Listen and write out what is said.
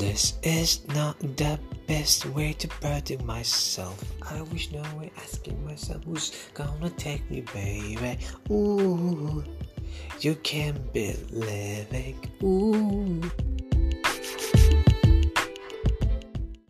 This is not the best way to protect myself. I wish no way asking myself who's gonna take me, baby. Ooh, you can't be living. Ooh.